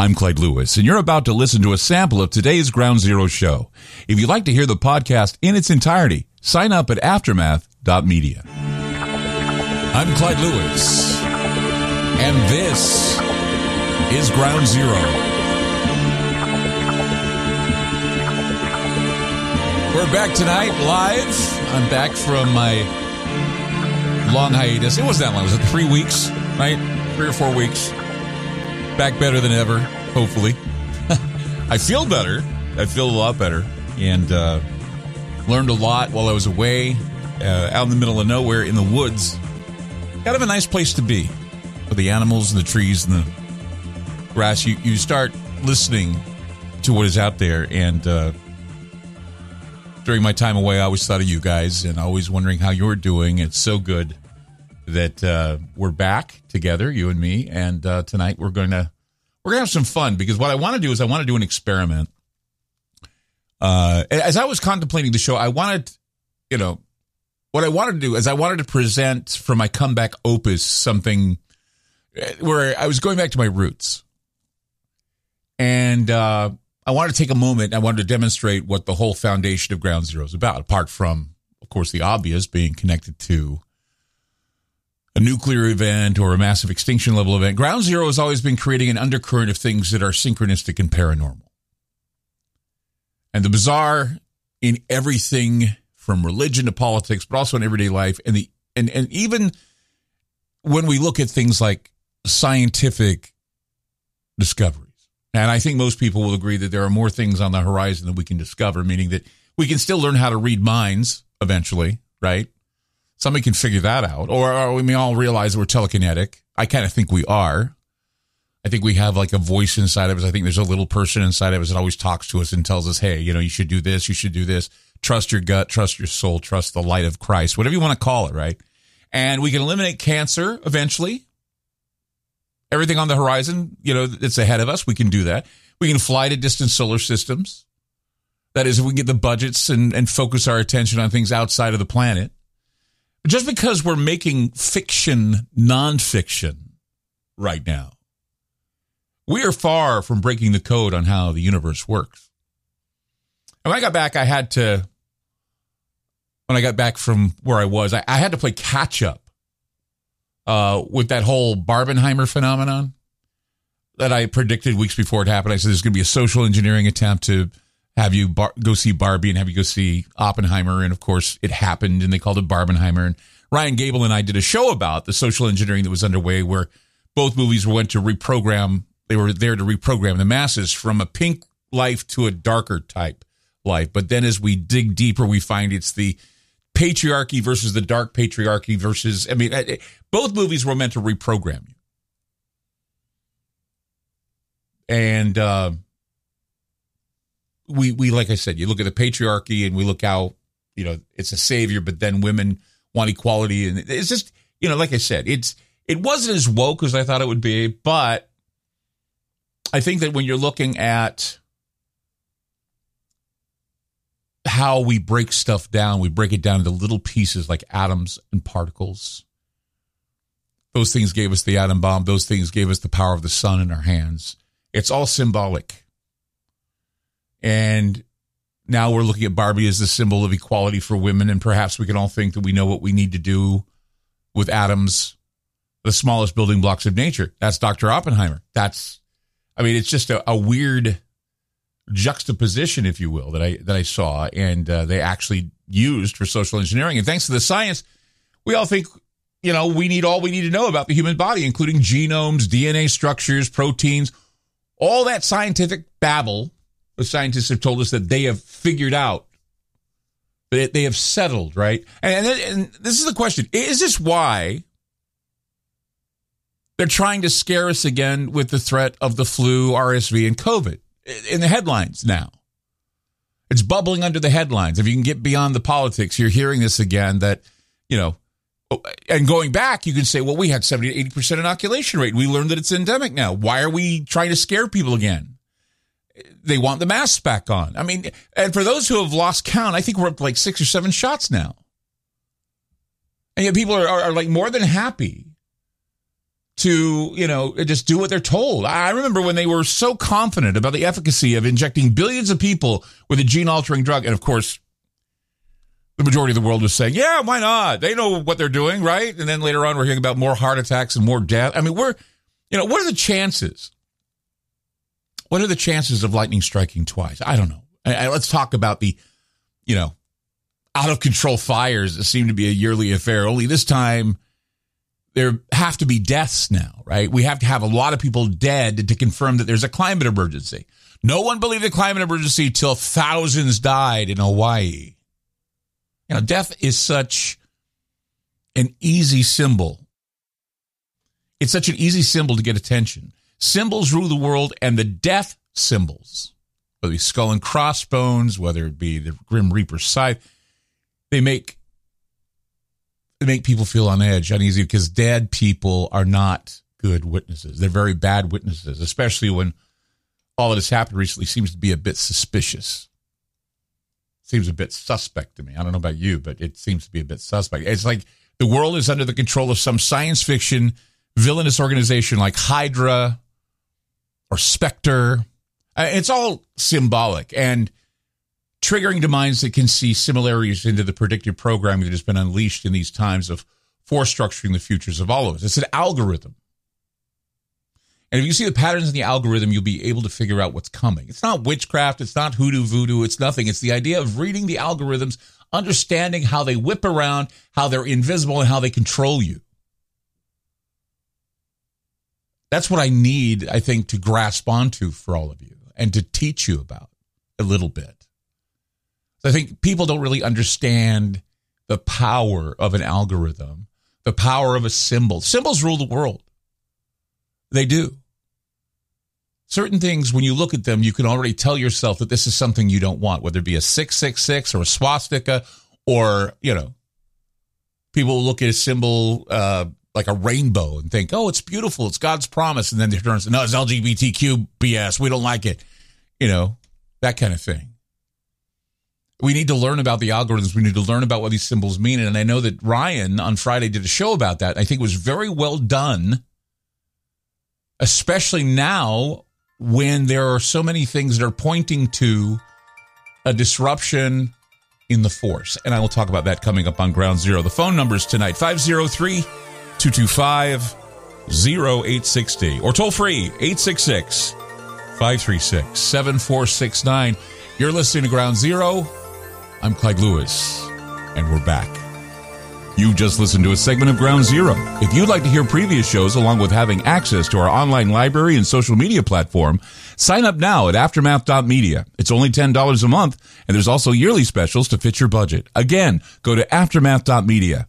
I'm Clyde Lewis, and you're about to listen to a sample of today's Ground Zero show. If you'd like to hear the podcast in its entirety, sign up at aftermath.media. I'm Clyde Lewis, and this is Ground Zero. We're back tonight live. I'm back from my long hiatus. It wasn't that long. Was it three weeks? Right? Three or four weeks. Back better than ever, hopefully. I feel better. I feel a lot better. And uh, learned a lot while I was away, uh, out in the middle of nowhere in the woods. Kind of a nice place to be for the animals and the trees and the grass. You, you start listening to what is out there. And uh, during my time away, I always thought of you guys and always wondering how you're doing. It's so good that uh, we're back together, you and me, and uh, tonight we're going to we're to have some fun because what I want to do is I want to do an experiment. Uh, as I was contemplating the show, I wanted, you know, what I wanted to do is I wanted to present for my comeback opus something uh, where I was going back to my roots, and uh, I wanted to take a moment. I wanted to demonstrate what the whole foundation of Ground Zero is about, apart from, of course, the obvious being connected to a nuclear event or a massive extinction level event, Ground Zero has always been creating an undercurrent of things that are synchronistic and paranormal. And the bizarre in everything from religion to politics, but also in everyday life, and the and, and even when we look at things like scientific discoveries. And I think most people will agree that there are more things on the horizon that we can discover, meaning that we can still learn how to read minds eventually, right? Somebody can figure that out. Or, we may all realize we're telekinetic. I kind of think we are. I think we have like a voice inside of us. I think there's a little person inside of us that always talks to us and tells us, hey, you know, you should do this, you should do this. Trust your gut, trust your soul, trust the light of Christ, whatever you want to call it, right? And we can eliminate cancer eventually. Everything on the horizon, you know, it's ahead of us. We can do that. We can fly to distant solar systems. That is, if we get the budgets and, and focus our attention on things outside of the planet just because we're making fiction nonfiction right now, we are far from breaking the code on how the universe works. And when I got back, I had to, when I got back from where I was, I, I had to play catch up uh, with that whole Barbenheimer phenomenon that I predicted weeks before it happened. I said there's going to be a social engineering attempt to have you bar- go see Barbie and have you go see Oppenheimer. And of course, it happened and they called it Barbenheimer. And Ryan Gable and I did a show about the social engineering that was underway where both movies went to reprogram, they were there to reprogram the masses from a pink life to a darker type life. But then as we dig deeper, we find it's the patriarchy versus the dark patriarchy versus, I mean, both movies were meant to reprogram you. And, uh, we we like I said, you look at the patriarchy and we look how you know it's a savior, but then women want equality, and it's just you know, like I said, it's it wasn't as woke as I thought it would be, but I think that when you're looking at how we break stuff down, we break it down into little pieces like atoms and particles. Those things gave us the atom bomb. Those things gave us the power of the sun in our hands. It's all symbolic. And now we're looking at Barbie as the symbol of equality for women. And perhaps we can all think that we know what we need to do with atoms, the smallest building blocks of nature. That's Dr. Oppenheimer. That's, I mean, it's just a, a weird juxtaposition, if you will, that I that I saw, and uh, they actually used for social engineering. And thanks to the science, we all think, you know, we need all we need to know about the human body, including genomes, DNA structures, proteins, all that scientific babble scientists have told us that they have figured out that they have settled, right? And, and this is the question: Is this why they're trying to scare us again with the threat of the flu, RSV, and COVID in the headlines now? It's bubbling under the headlines. If you can get beyond the politics, you're hearing this again that, you know, oh, and going back, you can say, well, we had 70 to 80% inoculation rate. We learned that it's endemic now. Why are we trying to scare people again? They want the masks back on. I mean, and for those who have lost count, I think we're up like six or seven shots now. And yet people are, are, are like more than happy to, you know, just do what they're told. I remember when they were so confident about the efficacy of injecting billions of people with a gene altering drug. And of course, the majority of the world was saying, yeah, why not? They know what they're doing, right? And then later on, we're hearing about more heart attacks and more death. I mean, we're, you know, what are the chances? What are the chances of lightning striking twice? I don't know. let's talk about the, you know, out of control fires that seem to be a yearly affair. Only this time, there have to be deaths now, right? We have to have a lot of people dead to confirm that there's a climate emergency. No one believed the climate emergency till thousands died in Hawaii. You know, death is such an easy symbol. It's such an easy symbol to get attention. Symbols rule the world, and the death symbols, whether it be skull and crossbones, whether it be the Grim Reaper's scythe, they make they make people feel on edge, uneasy, because dead people are not good witnesses. They're very bad witnesses, especially when all that has happened recently seems to be a bit suspicious. Seems a bit suspect to me. I don't know about you, but it seems to be a bit suspect. It's like the world is under the control of some science fiction villainous organization like Hydra or Spectre. Uh, it's all symbolic. And triggering to minds that can see similarities into the predictive programming that has been unleashed in these times of force structuring the futures of all of us. It's an algorithm. And if you see the patterns in the algorithm, you'll be able to figure out what's coming. It's not witchcraft, it's not hoodoo voodoo, it's nothing. It's the idea of reading the algorithms, understanding how they whip around, how they're invisible, and how they control you. That's what I need, I think, to grasp onto for all of you and to teach you about a little bit. I think people don't really understand the power of an algorithm, the power of a symbol. Symbols rule the world. They do. Certain things, when you look at them, you can already tell yourself that this is something you don't want, whether it be a 666 or a swastika or, you know, people look at a symbol uh, like a rainbow and think, oh, it's beautiful. It's God's promise. And then they turn and say, no, it's LGBTQ BS. We don't like it. You know, that kind of thing we need to learn about the algorithms. We need to learn about what these symbols mean. And I know that Ryan on Friday did a show about that. I think it was very well done, especially now when there are so many things that are pointing to a disruption in the force. And I will talk about that coming up on Ground Zero. The phone numbers tonight 503 225 0860 or toll free 866 536 7469. You're listening to Ground Zero. I'm Clyde Lewis, and we're back. You just listened to a segment of Ground Zero. If you'd like to hear previous shows along with having access to our online library and social media platform, sign up now at aftermath.media. It's only $10 a month, and there's also yearly specials to fit your budget. Again, go to aftermath.media.